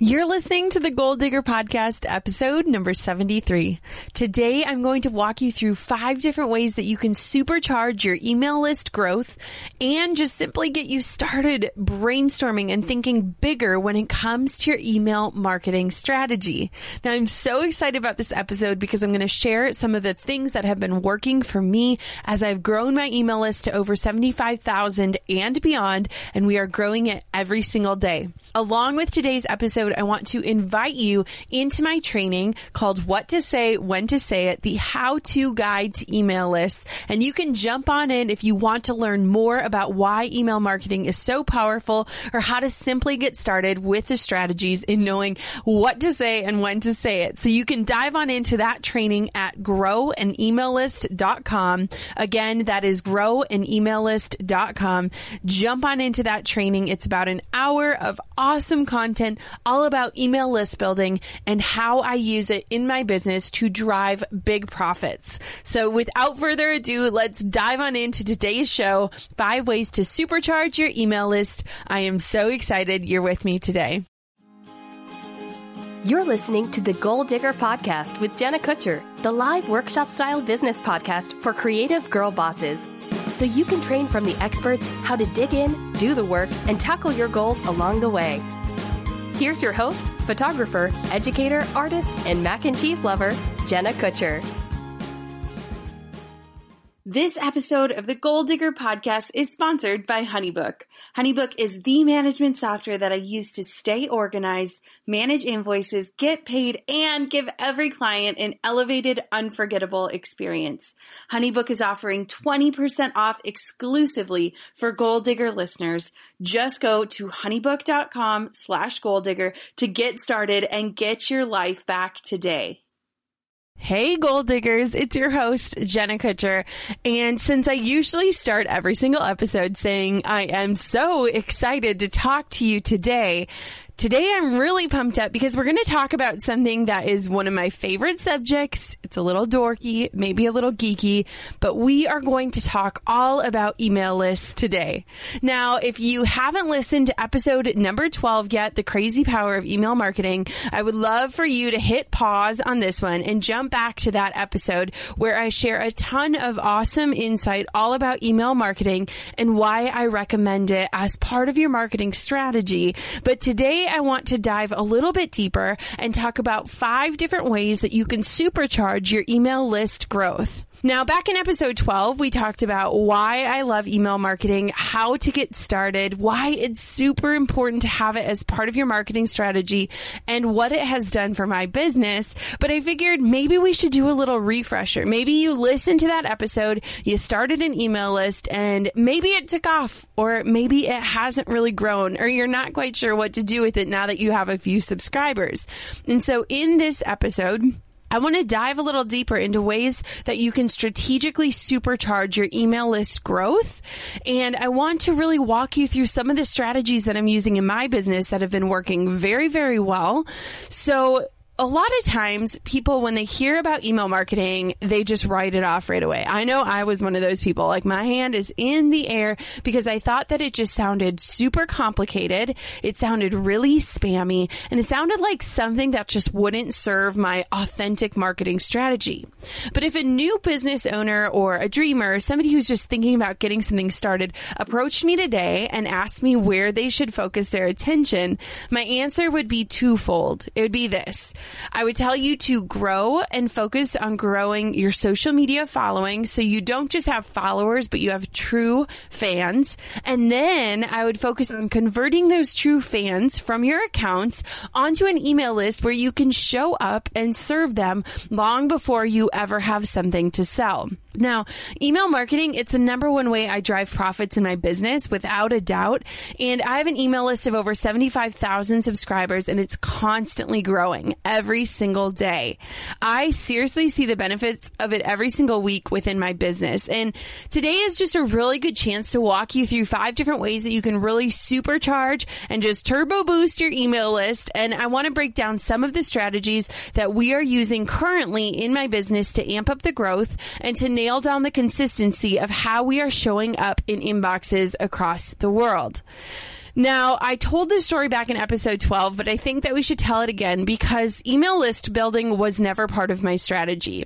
You're listening to the Goal Digger Podcast, episode number 73. Today, I'm going to walk you through five different ways that you can supercharge your email list growth and just simply get you started brainstorming and thinking bigger when it comes to your email marketing strategy. Now, I'm so excited about this episode because I'm going to share some of the things that have been working for me as I've grown my email list to over 75,000 and beyond, and we are growing it every single day. Along with today's episode, I want to invite you into my training called What to Say, When to Say It, the how to guide to email lists. And you can jump on in if you want to learn more about why email marketing is so powerful or how to simply get started with the strategies in knowing what to say and when to say it. So you can dive on into that training at growanemaillist.com. Again, that is growanemaillist.com. Jump on into that training. It's about an hour of awesome content all about email list building and how I use it in my business to drive big profits. So without further ado, let's dive on into today's show, five ways to supercharge your email list. I am so excited you're with me today. You're listening to the Goal Digger Podcast with Jenna Kutcher, the live workshop style business podcast for creative girl bosses. So you can train from the experts how to dig in, do the work, and tackle your goals along the way. Here's your host, photographer, educator, artist, and mac and cheese lover, Jenna Kutcher. This episode of the Goal Digger podcast is sponsored by Honeybook. Honeybook is the management software that I use to stay organized, manage invoices, get paid, and give every client an elevated, unforgettable experience. Honeybook is offering 20% off exclusively for Goal Digger listeners. Just go to honeybook.com slash goal digger to get started and get your life back today. Hey, goal diggers. It's your host, Jenna Kutcher. And since I usually start every single episode saying I am so excited to talk to you today, Today I'm really pumped up because we're going to talk about something that is one of my favorite subjects. It's a little dorky, maybe a little geeky, but we are going to talk all about email lists today. Now, if you haven't listened to episode number 12 yet, The Crazy Power of Email Marketing, I would love for you to hit pause on this one and jump back to that episode where I share a ton of awesome insight all about email marketing and why I recommend it as part of your marketing strategy. But today I want to dive a little bit deeper and talk about five different ways that you can supercharge your email list growth. Now, back in episode 12, we talked about why I love email marketing, how to get started, why it's super important to have it as part of your marketing strategy, and what it has done for my business. But I figured maybe we should do a little refresher. Maybe you listened to that episode, you started an email list, and maybe it took off, or maybe it hasn't really grown, or you're not quite sure what to do with it now that you have a few subscribers. And so in this episode, I want to dive a little deeper into ways that you can strategically supercharge your email list growth. And I want to really walk you through some of the strategies that I'm using in my business that have been working very, very well. So a lot of times people, when they hear about email marketing, they just write it off right away. I know I was one of those people. Like my hand is in the air because I thought that it just sounded super complicated. It sounded really spammy and it sounded like something that just wouldn't serve my authentic marketing strategy. But if a new business owner or a dreamer, somebody who's just thinking about getting something started, approached me today and asked me where they should focus their attention, my answer would be twofold. It would be this. I would tell you to grow and focus on growing your social media following so you don't just have followers, but you have true fans. And then I would focus on converting those true fans from your accounts onto an email list where you can show up and serve them long before you ever have something to sell. Now, email marketing, it's the number one way I drive profits in my business without a doubt. And I have an email list of over 75,000 subscribers and it's constantly growing every single day. I seriously see the benefits of it every single week within my business. And today is just a really good chance to walk you through five different ways that you can really supercharge and just turbo boost your email list. And I want to break down some of the strategies that we are using currently in my business to amp up the growth and to nail down the consistency of how we are showing up in inboxes across the world. Now, I told this story back in episode 12, but I think that we should tell it again because email list building was never part of my strategy.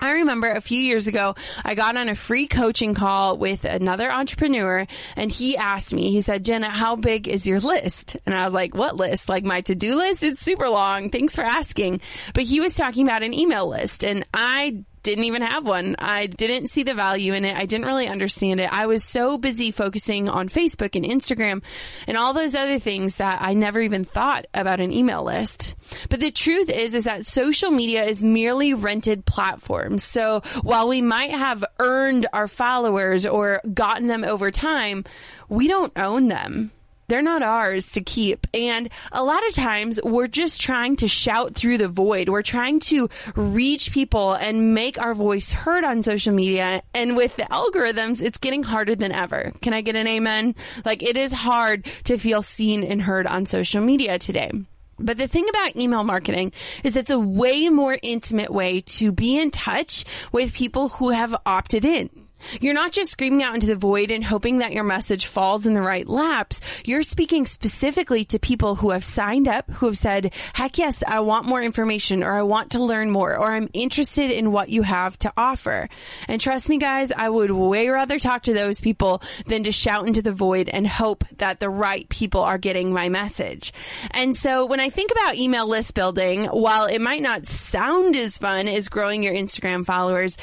I remember a few years ago, I got on a free coaching call with another entrepreneur and he asked me, he said, Jenna, how big is your list? And I was like, what list? Like my to-do list? It's super long. Thanks for asking. But he was talking about an email list and I didn't even have one. I didn't see the value in it. I didn't really understand it. I was so busy focusing on Facebook and Instagram and all those other things that I never even thought about an email list. But the truth is, is that social media is merely rented platforms. So while we might have earned our followers or gotten them over time, we don't own them. They're not ours to keep. And a lot of times we're just trying to shout through the void. We're trying to reach people and make our voice heard on social media. And with the algorithms, it's getting harder than ever. Can I get an amen? Like it is hard to feel seen and heard on social media today. But the thing about email marketing is it's a way more intimate way to be in touch with people who have opted in. You're not just screaming out into the void and hoping that your message falls in the right laps. You're speaking specifically to people who have signed up, who have said, heck yes, I want more information or I want to learn more or I'm interested in what you have to offer. And trust me guys, I would way rather talk to those people than to shout into the void and hope that the right people are getting my message. And so when I think about email list building, while it might not sound as fun as growing your Instagram followers,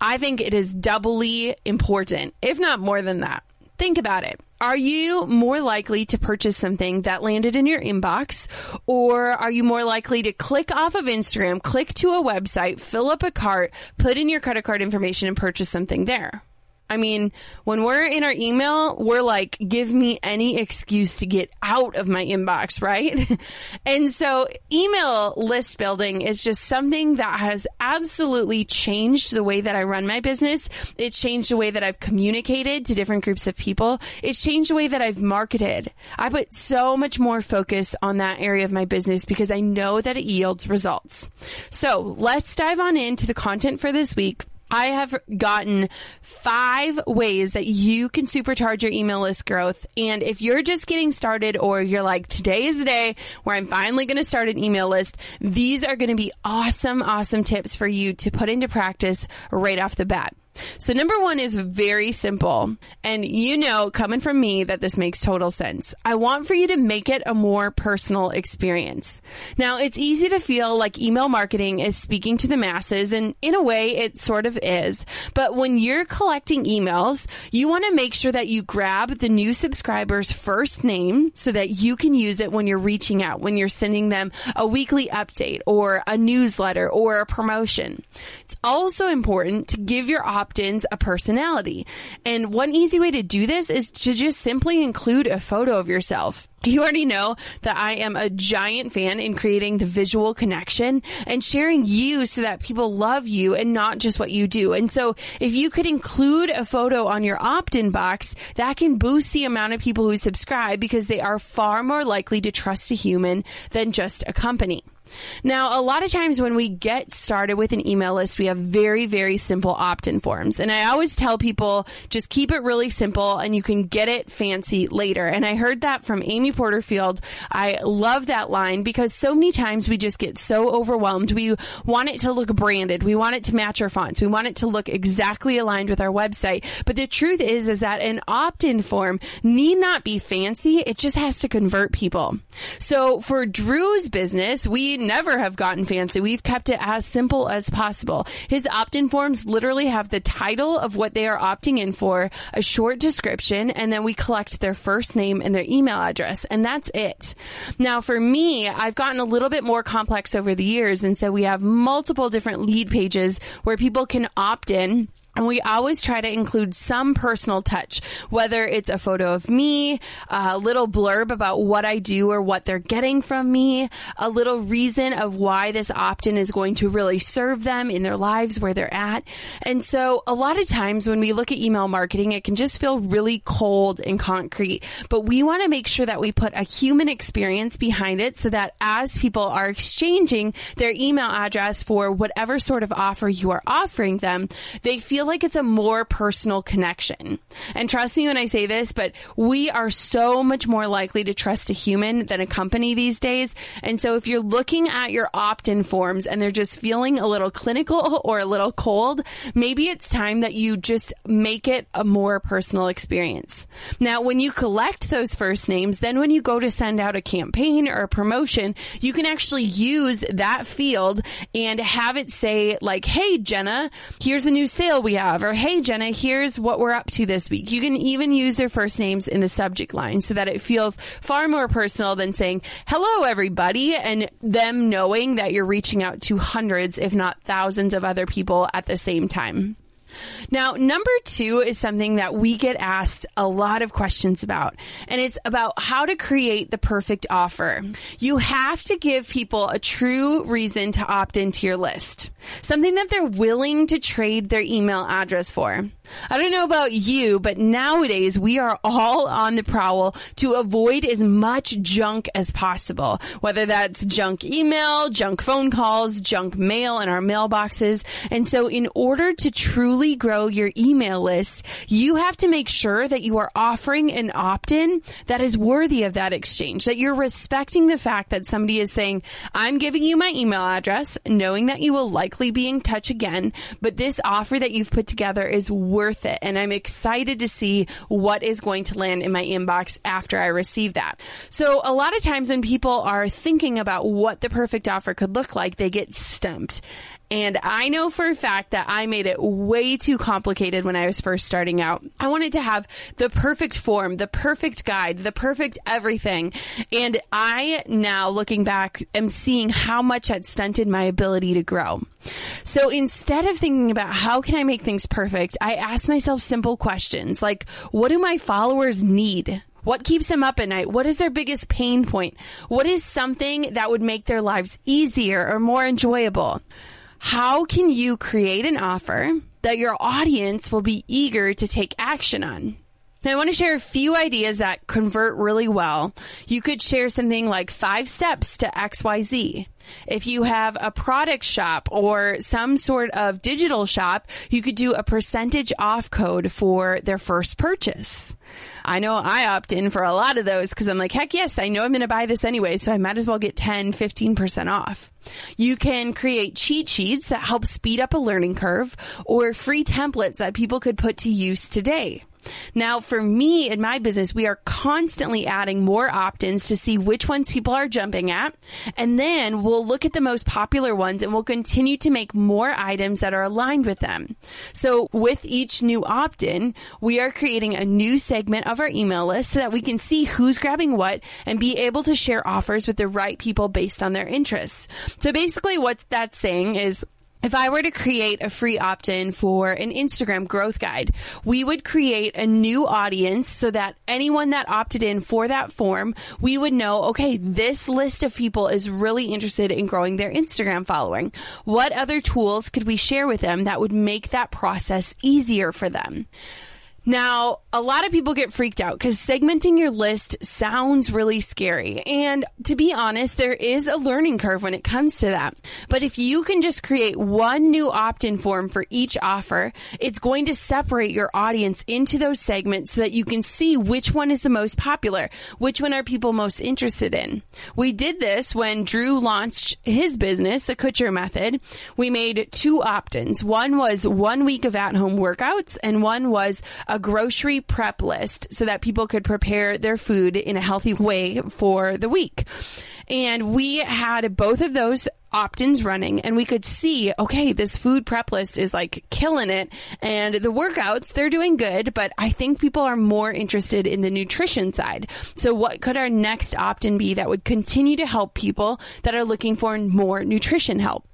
I think it is doubly important, if not more than that. Think about it. Are you more likely to purchase something that landed in your inbox, or are you more likely to click off of Instagram, click to a website, fill up a cart, put in your credit card information, and purchase something there? I mean, when we're in our email, we're like, give me any excuse to get out of my inbox, right? and so email list building is just something that has absolutely changed the way that I run my business. It's changed the way that I've communicated to different groups of people. It's changed the way that I've marketed. I put so much more focus on that area of my business because I know that it yields results. So let's dive on into the content for this week. I have gotten five ways that you can supercharge your email list growth. And if you're just getting started or you're like, today is the day where I'm finally going to start an email list, these are going to be awesome, awesome tips for you to put into practice right off the bat. So number one is very simple. And you know, coming from me, that this makes total sense. I want for you to make it a more personal experience. Now, it's easy to feel like email marketing is speaking to the masses, and in a way, it sort of is. But when you're collecting emails, you want to make sure that you grab the new subscriber's first name so that you can use it when you're reaching out, when you're sending them a weekly update or a newsletter or a promotion. It's also important to give your opt-ins a personality. And one easy way to do this is to just simply include a photo of yourself. You already know that I am a giant fan in creating the visual connection and sharing you so that people love you and not just what you do. And so if you could include a photo on your opt-in box, that can boost the amount of people who subscribe because they are far more likely to trust a human than just a company. Now, a lot of times when we get started with an email list, we have very, very simple opt in forms. And I always tell people just keep it really simple and you can get it fancy later. And I heard that from Amy Porterfield. I love that line because so many times we just get so overwhelmed. We want it to look branded. We want it to match our fonts. We want it to look exactly aligned with our website. But the truth is, is that an opt in form need not be fancy. It just has to convert people. So for Drew's business, we never have gotten fancy. We've kept it as simple as possible. His opt in forms literally have the title of what they are opting in for, a short description, and then we collect their first name and their email address. And that's it. Now, for me, I've gotten a little bit more complex over the years. And so we have multiple different lead pages where people can opt in and we always try to include some personal touch, whether it's a photo of me, a little blurb about what I do or what they're getting from me, a little reason of why this opt in is going to really serve them in their lives where they're at. And so a lot of times when we look at email marketing, it can just feel really cold and concrete, but we want to make sure that we put a human experience behind it so that as people are exchanging their email address for whatever sort of offer you are offering them, they feel feel like it's a more personal connection. And trust me when I say this, but we are so much more likely to trust a human than a company these days. And so if you're looking at your opt in forms and they're just feeling a little clinical or a little cold, maybe it's time that you just make it a more personal experience. Now, when you collect those first names, then when you go to send out a campaign or a promotion, you can actually use that field and have it say like, Hey, Jenna, here's a new sale we have. Or, hey, Jenna, here's what we're up to this week. You can even use their first names in the subject line so that it feels far more personal than saying, hello, everybody, and them knowing that you're reaching out to hundreds, if not thousands of other people at the same time. Now, number two is something that we get asked a lot of questions about, and it's about how to create the perfect offer. You have to give people a true reason to opt into your list, something that they're willing to trade their email address for. I don't know about you, but nowadays we are all on the prowl to avoid as much junk as possible, whether that's junk email, junk phone calls, junk mail in our mailboxes. And so in order to truly grow your email list, you have to make sure that you are offering an opt-in that is worthy of that exchange, that you're respecting the fact that somebody is saying, I'm giving you my email address, knowing that you will likely be in touch again, but this offer that you've put together is worth it. And I'm excited to see what is going to land in my inbox after I receive that. So a lot of times when people are thinking about what the perfect offer could look like, they get stumped. And I know for a fact that I made it way too complicated when I was first starting out. I wanted to have the perfect form, the perfect guide, the perfect everything. And I now looking back am seeing how much that stunted my ability to grow. So instead of thinking about how can I make things perfect, I ask myself simple questions like, what do my followers need? What keeps them up at night? What is their biggest pain point? What is something that would make their lives easier or more enjoyable? How can you create an offer that your audience will be eager to take action on? Now, I want to share a few ideas that convert really well. You could share something like five steps to XYZ. If you have a product shop or some sort of digital shop, you could do a percentage off code for their first purchase. I know I opt in for a lot of those because I'm like, heck yes, I know I'm going to buy this anyway, so I might as well get 10, 15% off. You can create cheat sheets that help speed up a learning curve or free templates that people could put to use today. Now, for me in my business, we are constantly adding more opt-ins to see which ones people are jumping at. And then we'll look at the most popular ones and we'll continue to make more items that are aligned with them. So with each new opt-in, we are creating a new segment of our email list so that we can see who's grabbing what and be able to share offers with the right people based on their interests. So basically what that's saying is if I were to create a free opt in for an Instagram growth guide, we would create a new audience so that anyone that opted in for that form, we would know, okay, this list of people is really interested in growing their Instagram following. What other tools could we share with them that would make that process easier for them? Now, a lot of people get freaked out because segmenting your list sounds really scary. And to be honest, there is a learning curve when it comes to that. But if you can just create one new opt in form for each offer, it's going to separate your audience into those segments so that you can see which one is the most popular, which one are people most interested in. We did this when Drew launched his business, the Kutcher Method. We made two opt ins. One was one week of at home workouts, and one was a grocery prep list so that people could prepare their food in a healthy way for the week. And we had both of those opt-ins running and we could see, okay, this food prep list is like killing it and the workouts, they're doing good, but I think people are more interested in the nutrition side. So what could our next opt-in be that would continue to help people that are looking for more nutrition help?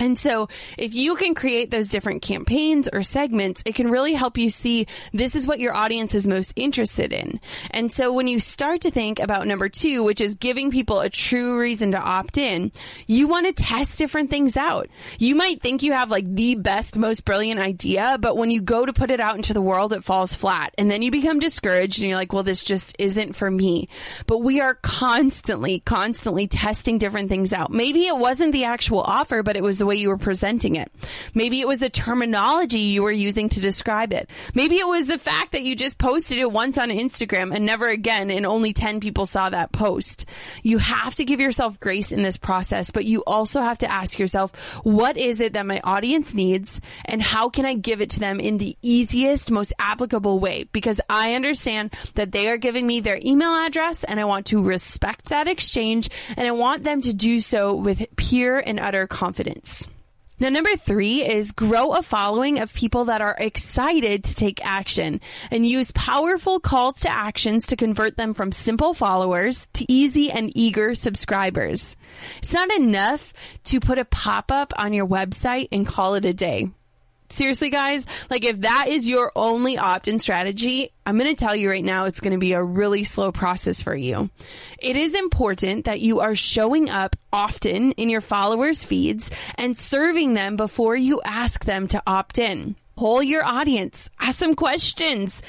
And so if you can create those different campaigns or segments, it can really help you see this is what your audience is most interested in. And so when you start to think about number two, which is giving people a true reason to opt in, you want to test different things out. You might think you have like the best, most brilliant idea, but when you go to put it out into the world, it falls flat. And then you become discouraged and you're like, well, this just isn't for me. But we are constantly, constantly testing different things out. Maybe it wasn't the actual offer, but it was way you were presenting it. Maybe it was the terminology you were using to describe it. Maybe it was the fact that you just posted it once on Instagram and never again and only 10 people saw that post. You have to give yourself grace in this process, but you also have to ask yourself, what is it that my audience needs and how can I give it to them in the easiest, most applicable way? Because I understand that they are giving me their email address and I want to respect that exchange and I want them to do so with pure and utter confidence. Now, number three is grow a following of people that are excited to take action and use powerful calls to actions to convert them from simple followers to easy and eager subscribers. It's not enough to put a pop up on your website and call it a day seriously, guys, like if that is your only opt in strategy, I'm going to tell you right now, it's going to be a really slow process for you. It is important that you are showing up often in your followers' feeds and serving them before you ask them to opt in. Poll your audience, ask them questions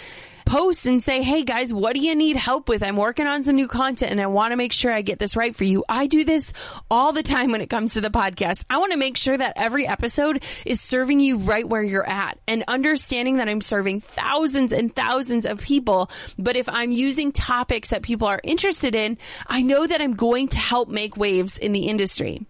post and say, Hey guys, what do you need help with? I'm working on some new content and I want to make sure I get this right for you. I do this all the time when it comes to the podcast. I want to make sure that every episode is serving you right where you're at and understanding that I'm serving thousands and thousands of people. But if I'm using topics that people are interested in, I know that I'm going to help make waves in the industry.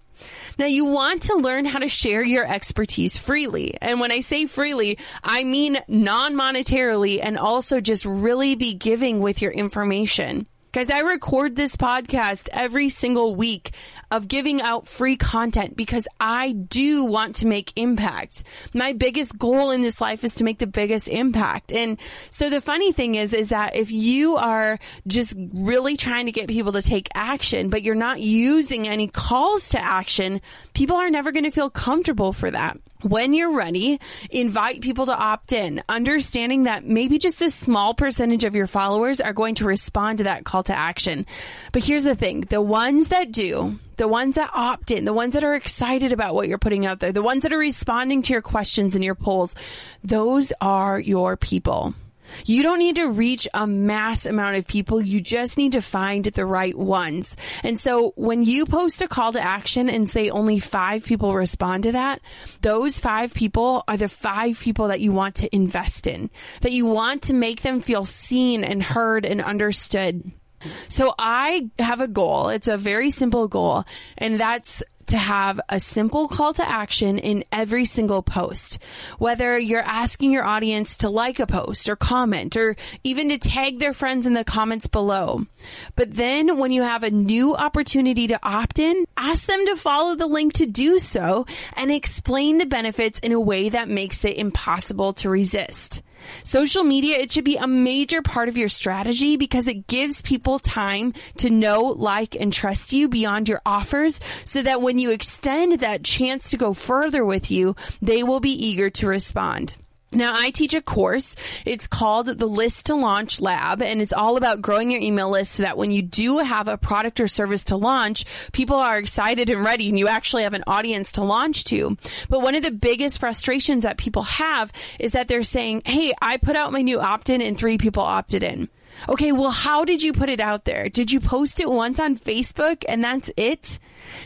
Now you want to learn how to share your expertise freely. And when I say freely, I mean non-monetarily and also just really be giving with your information. Guys, I record this podcast every single week of giving out free content because I do want to make impact. My biggest goal in this life is to make the biggest impact. And so the funny thing is, is that if you are just really trying to get people to take action, but you're not using any calls to action, people are never going to feel comfortable for that when you're ready, invite people to opt in, understanding that maybe just a small percentage of your followers are going to respond to that call to action. But here's the thing the ones that do, the ones that opt in, the ones that are excited about what you're putting out there, the ones that are responding to your questions and your polls, those are your people. You don't need to reach a mass amount of people. You just need to find the right ones. And so when you post a call to action and say only five people respond to that, those five people are the five people that you want to invest in, that you want to make them feel seen and heard and understood. So I have a goal. It's a very simple goal, and that's to have a simple call to action in every single post. Whether you're asking your audience to like a post or comment or even to tag their friends in the comments below. But then when you have a new opportunity to opt in, ask them to follow the link to do so and explain the benefits in a way that makes it impossible to resist. Social media, it should be a major part of your strategy because it gives people time to know, like, and trust you beyond your offers so that when you extend that chance to go further with you, they will be eager to respond. Now, I teach a course. It's called the List to Launch Lab, and it's all about growing your email list so that when you do have a product or service to launch, people are excited and ready, and you actually have an audience to launch to. But one of the biggest frustrations that people have is that they're saying, Hey, I put out my new opt in, and three people opted in. Okay, well, how did you put it out there? Did you post it once on Facebook and that's it?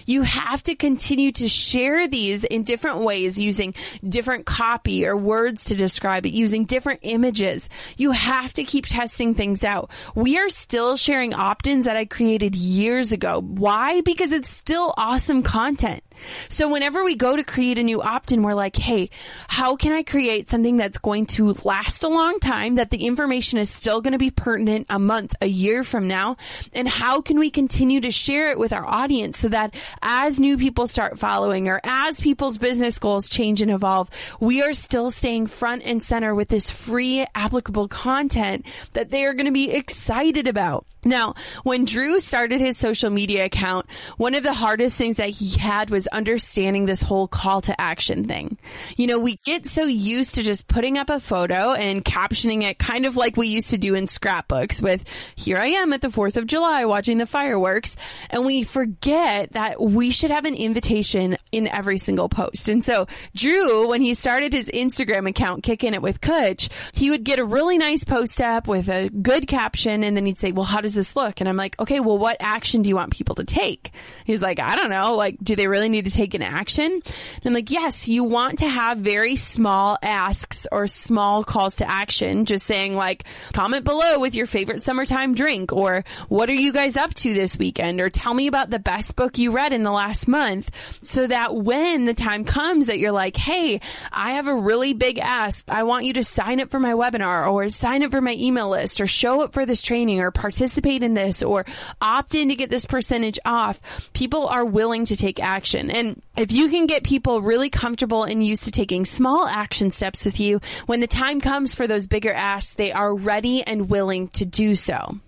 You have to continue to share these in different ways using different copy or words to describe it, using different images. You have to keep testing things out. We are still sharing opt-ins that I created years ago. Why? Because it's still awesome content. So whenever we go to create a new opt-in, we're like, hey, how can I create something that's going to last a long time, that the information is still going to be pertinent a month, a year from now? And how can we continue to share it with our audience so that as new people start following or as people's business goals change and evolve, we are still staying front and center with this free applicable content that they are going to be excited about. Now, when Drew started his social media account, one of the hardest things that he had was understanding this whole call to action thing. You know, we get so used to just putting up a photo and captioning it kind of like we used to do in scrapbooks with, here I am at the 4th of July watching the fireworks. And we forget that we should have an invitation in every single post. And so Drew, when he started his Instagram account, Kicking It with Kutch, he would get a really nice post up with a good caption. And then he'd say, well, how does this look? And I'm like, okay, well, what action do you want people to take? He's like, I don't know. Like, do they really need to take an action? And I'm like, yes, you want to have very small asks or small calls to action, just saying like, comment below with your favorite summertime drink or what are you guys up to this weekend or tell me about the best book you read in the last month so that when the time comes that you're like, hey, I have a really big ask. I want you to sign up for my webinar or sign up for my email list or show up for this training or participate in this or opt in to get this percentage off, people are willing to take action. And if you can get people really comfortable and used to taking small action steps with you, when the time comes for those bigger asks, they are ready and willing to do so.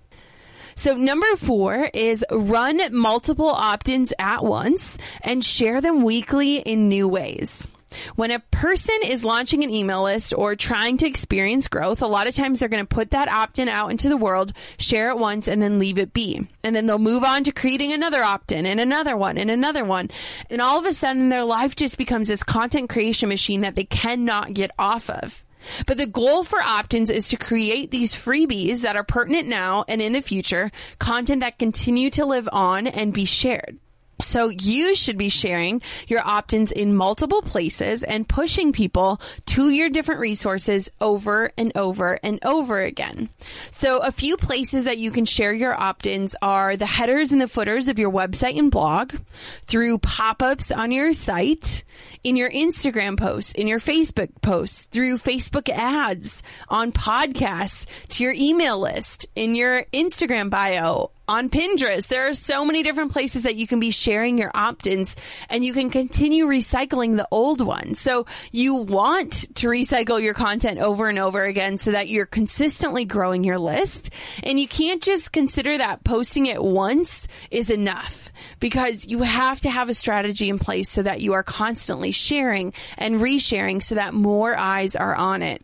So number four is run multiple opt-ins at once and share them weekly in new ways. When a person is launching an email list or trying to experience growth, a lot of times they're going to put that opt in out into the world, share it once, and then leave it be. And then they'll move on to creating another opt in and another one and another one. And all of a sudden, their life just becomes this content creation machine that they cannot get off of. But the goal for opt-ins is to create these freebies that are pertinent now and in the future, content that continue to live on and be shared. So you should be sharing your opt-ins in multiple places and pushing people to your different resources over and over and over again. So a few places that you can share your opt-ins are the headers and the footers of your website and blog, through pop-ups on your site, in your Instagram posts, in your Facebook posts, through Facebook ads, on podcasts, to your email list, in your Instagram bio, on Pinterest. There are so many different places that you can be sharing your opt-ins and you can continue recycling the old ones. So you want to recycle your content over and over again so that you're consistently growing your list. And you can't just consider that posting it once is enough because you have to have a strategy in place so that you are constantly sharing and resharing so that more eyes are on it.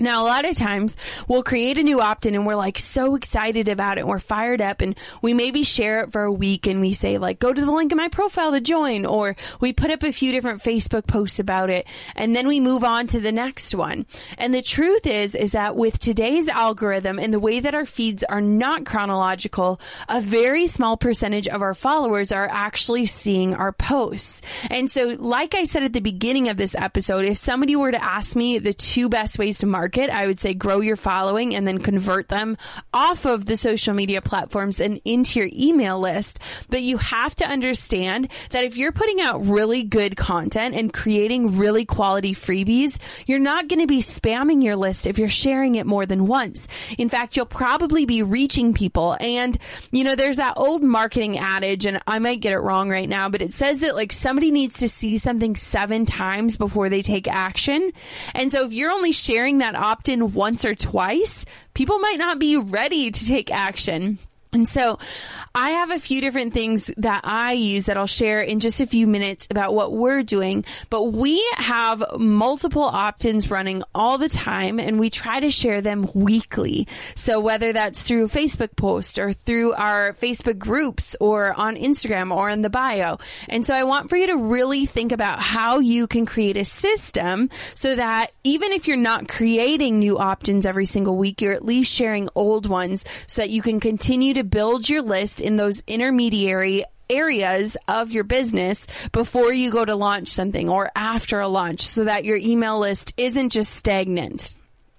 Now, a lot of times we'll create a new opt in and we're like so excited about it. And we're fired up and we maybe share it for a week and we say like, go to the link in my profile to join, or we put up a few different Facebook posts about it and then we move on to the next one. And the truth is, is that with today's algorithm and the way that our feeds are not chronological, a very small percentage of our followers are actually seeing our posts. And so, like I said at the beginning of this episode, if somebody were to ask me the two best ways to market market, I would say grow your following and then convert them off of the social media platforms and into your email list. But you have to understand that if you're putting out really good content and creating really quality freebies, you're not going to be spamming your list if you're sharing it more than once. In fact, you'll probably be reaching people. And, you know, there's that old marketing adage, and I might get it wrong right now, but it says that like somebody needs to see something seven times before they take action. And so if you're only sharing that opt in once or twice, people might not be ready to take action. And so I have a few different things that I use that I'll share in just a few minutes about what we're doing, but we have multiple opt-ins running all the time and we try to share them weekly. So whether that's through Facebook post or through our Facebook groups or on Instagram or in the bio. And so I want for you to really think about how you can create a system so that even if you're not creating new opt-ins every single week, you're at least sharing old ones so that you can continue to to build your list in those intermediary areas of your business before you go to launch something or after a launch so that your email list isn't just stagnant.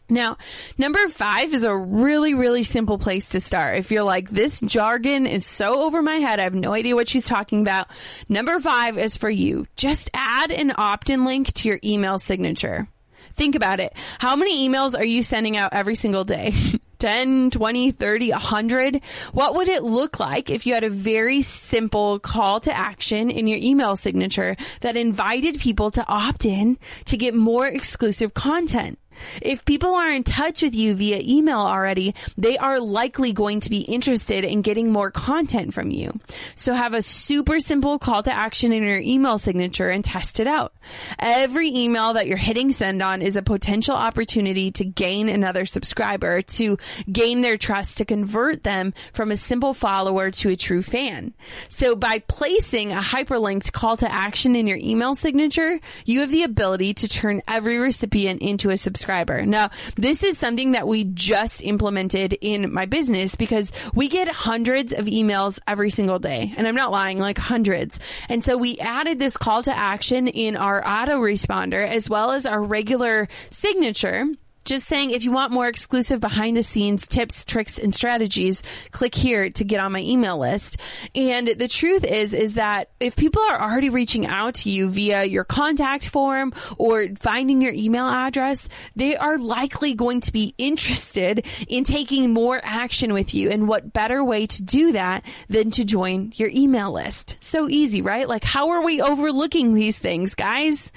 Now, number five is a really, really simple place to start. If you're like, this jargon is so over my head, I have no idea what she's talking about. Number five is for you. Just add an opt in link to your email signature. Think about it. How many emails are you sending out every single day? 10, 20, 30, 100? What would it look like if you had a very simple call to action in your email signature that invited people to opt in to get more exclusive content? If people are in touch with you via email already, they are likely going to be interested in getting more content from you. So have a super simple call to action in your email signature and test it out. Every email that you're hitting send on is a potential opportunity to gain another subscriber, to gain their trust, to convert them from a simple follower to a true fan. So by placing a hyperlinked call to action in your email signature, you have the ability to turn every recipient into a subscriber subscriber. Now, this is something that we just implemented in my business because we get hundreds of emails every single day. And I'm not lying, like hundreds. And so we added this call to action in our autoresponder as well as our regular signature just saying if you want more exclusive behind the scenes tips, tricks, and strategies, click here to get on my email list. And the truth is, is that if people are already reaching out to you via your contact form or finding your email address, they are likely going to be interested in taking more action with you. And what better way to do that than to join your email list? So easy, right? Like, how are we overlooking these things, guys?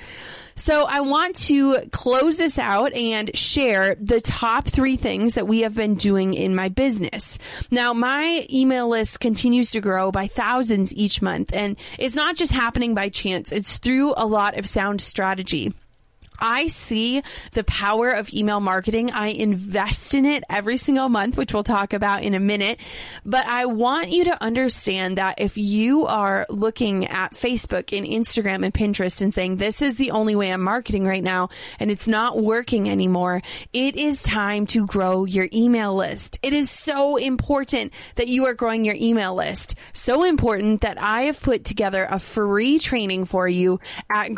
So I want to close this out and share the top three things that we have been doing in my business. Now, my email list continues to grow by thousands each month, and it's not just happening by chance. It's through a lot of sound strategy. I see the power of email marketing. I invest in it every single month, which we'll talk about in a minute. But I want you to understand that if you are looking at Facebook and Instagram and Pinterest and saying, this is the only way I'm marketing right now and it's not working anymore, it is time to grow your email list. It is so important that you are growing your email list. So important that I have put together a free training for you at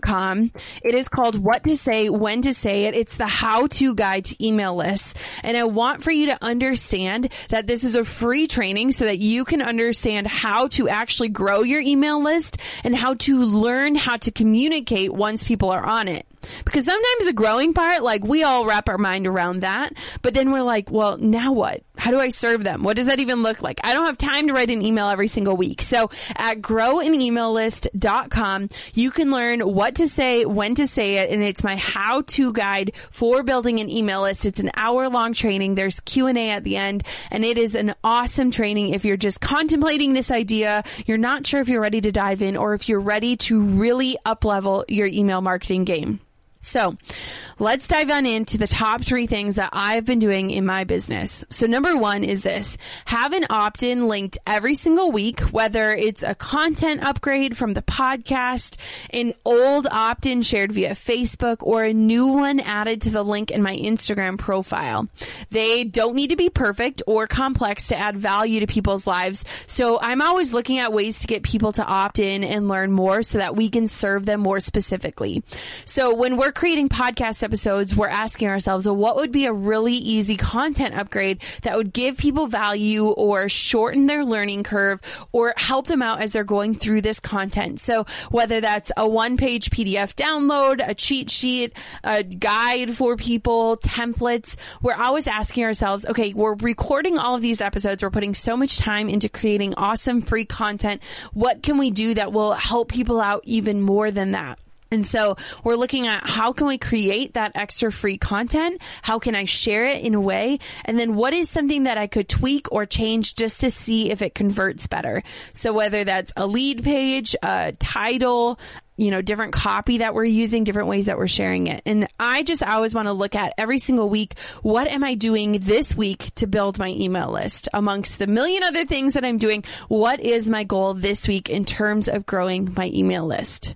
growanemaillist.com it is called What to Say, When to Say It. It's the how to guide to email lists. And I want for you to understand that this is a free training so that you can understand how to actually grow your email list and how to learn how to communicate once people are on it. Because sometimes the growing part, like we all wrap our mind around that, but then we're like, well, now what? How do I serve them? What does that even look like? I don't have time to write an email every single week. So at growanemaillist.com, you can learn what to say, when to say it, and it's my how-to guide for building an email list. It's an hour-long training. There's Q&A at the end, and it is an awesome training if you're just contemplating this idea, you're not sure if you're ready to dive in, or if you're ready to really up-level your email marketing game. So let's dive on into the top three things that I've been doing in my business. So number one is this, have an opt-in linked every single week, whether it's a content upgrade from the podcast, an old opt-in shared via Facebook, or a new one added to the link in my Instagram profile. They don't need to be perfect or complex to add value to people's lives. So I'm always looking at ways to get people to opt in and learn more so that we can serve them more specifically. So when we're creating podcast episodes, we're asking ourselves, well, what would be a really easy content upgrade that would give people value or shorten their learning curve or help them out as they're going through this content? So whether that's a one page PDF download, a cheat sheet, a guide for people, templates, we're always asking ourselves, okay, we're recording all of these episodes. We're putting so much time into creating awesome free content. What can we do that will help people out even more than that? And so we're looking at how can we create that extra free content? How can I share it in a way? And then what is something that I could tweak or change just to see if it converts better? So whether that's a lead page, a title, you know, different copy that we're using, different ways that we're sharing it. And I just always want to look at every single week, what am I doing this week to build my email list amongst the million other things that I'm doing? What is my goal this week in terms of growing my email list?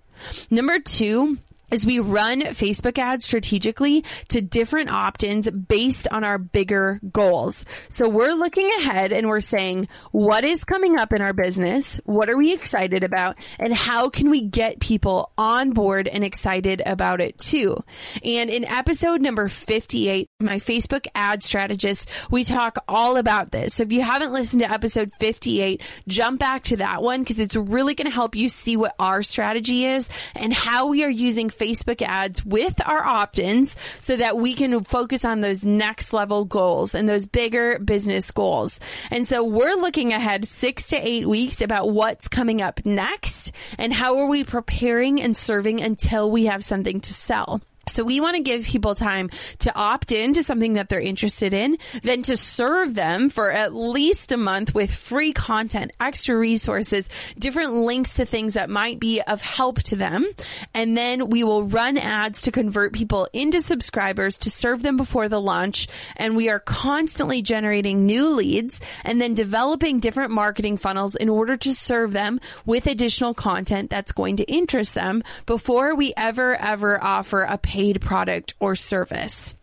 Number two, is we run Facebook ads strategically to different opt-ins based on our bigger goals. So we're looking ahead and we're saying, what is coming up in our business? What are we excited about? And how can we get people on board and excited about it too? And in episode number 58, my Facebook ad strategist, we talk all about this. So if you haven't listened to episode 58, jump back to that one because it's really going to help you see what our strategy is and how we are using Facebook ads with our opt-ins so that we can focus on those next level goals and those bigger business goals. And so we're looking ahead six to eight weeks about what's coming up next and how are we preparing and serving until we have something to sell. So we want to give people time to opt in to something that they're interested in, then to serve them for at least a month with free content, extra resources, different links to things that might be of help to them. And then we will run ads to convert people into subscribers to serve them before the launch. And we are constantly generating new leads and then developing different marketing funnels in order to serve them with additional content that's going to interest them before we ever, ever offer a paid paid product or service.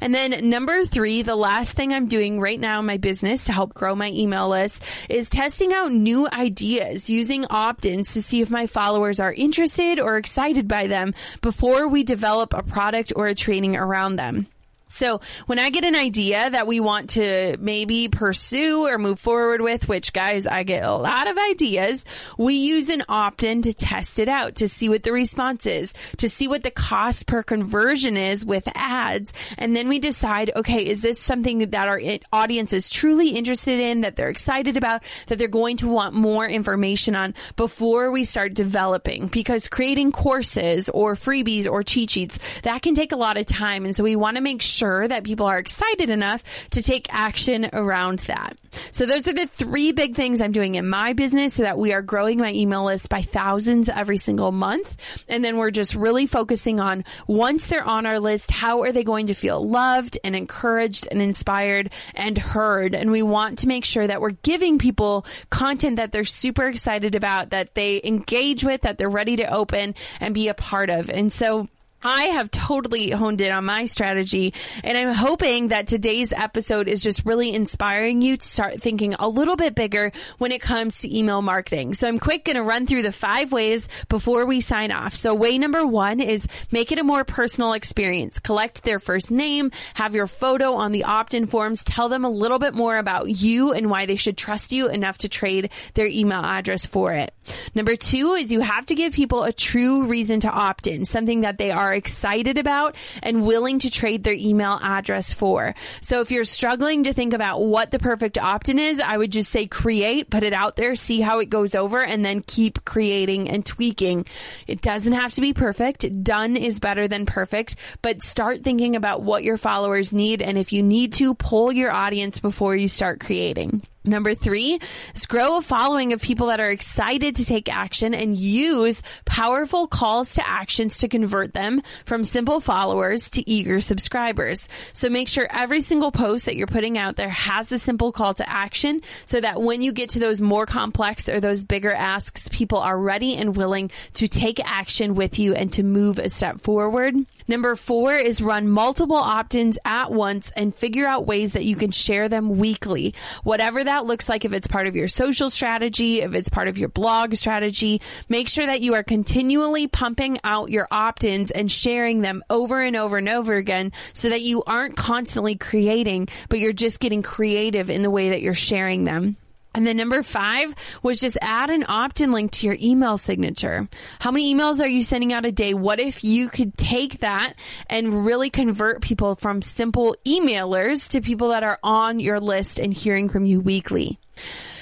And then number three, the last thing I'm doing right now in my business to help grow my email list is testing out new ideas using opt-ins to see if my followers are interested or excited by them before we develop a product or a training around them. So when I get an idea that we want to maybe pursue or move forward with, which guys, I get a lot of ideas, we use an opt-in to test it out, to see what the response is, to see what the cost per conversion is with ads. And then we decide, okay, is this something that our audience is truly interested in, that they're excited about, that they're going to want more information on before we start developing? Because creating courses or freebies or cheat sheets, that can take a lot of time. And so we want to make sure sure that people are excited enough to take action around that. So those are the three big things I'm doing in my business so that we are growing my email list by thousands every single month. And then we're just really focusing on once they're on our list, how are they going to feel loved and encouraged and inspired and heard? And we want to make sure that we're giving people content that they're super excited about, that they engage with, that they're ready to open and be a part of. And so I have totally honed in on my strategy and I'm hoping that today's episode is just really inspiring you to start thinking a little bit bigger when it comes to email marketing. So I'm quick going to run through the five ways before we sign off. So way number one is make it a more personal experience. Collect their first name, have your photo on the opt-in forms, tell them a little bit more about you and why they should trust you enough to trade their email address for it. Number two is you have to give people a true reason to opt in, something that they are excited about and willing to trade their email address for. So if you're struggling to think about what the perfect opt-in is, I would just say create, put it out there, see how it goes over and then keep creating and tweaking. It doesn't have to be perfect. Done is better than perfect, but start thinking about what your followers need. And if you need to, pull your audience before you start creating. Number three is grow a following of people that are excited to take action and use powerful calls to actions to convert them from simple followers to eager subscribers. So make sure every single post that you're putting out there has a simple call to action so that when you get to those more complex or those bigger asks, people are ready and willing to take action with you and to move a step forward. Number four is run multiple opt-ins at once and figure out ways that you can share them weekly. Whatever that looks like, if it's part of your social strategy, if it's part of your blog strategy, make sure that you are continually pumping out your opt-ins and sharing them over and over and over again so that you aren't constantly creating, but you're just getting creative in the way that you're sharing them. And then number five was just add an opt-in link to your email signature. How many emails are you sending out a day? What if you could take that and really convert people from simple emailers to people that are on your list and hearing from you weekly?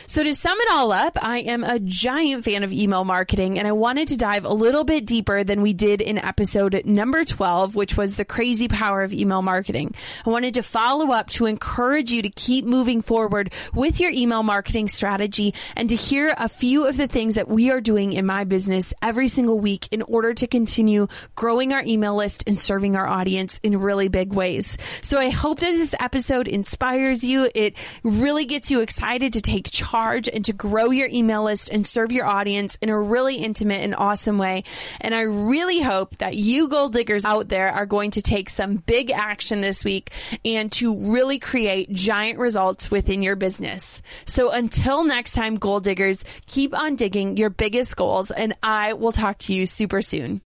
So, to sum it all up, I am a giant fan of email marketing, and I wanted to dive a little bit deeper than we did in episode number 12, which was the crazy power of email marketing. I wanted to follow up to encourage you to keep moving forward with your email marketing strategy and to hear a few of the things that we are doing in my business every single week in order to continue growing our email list and serving our audience in really big ways. So, I hope that this episode inspires you. It really gets you excited to take charge and to grow your email list and serve your audience in a really intimate and awesome way. And I really hope that you goal diggers out there are going to take some big action this week and to really create giant results within your business. So until next time, goal diggers, keep on digging your biggest goals and I will talk to you super soon.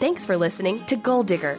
Thanks for listening to Goal Digger.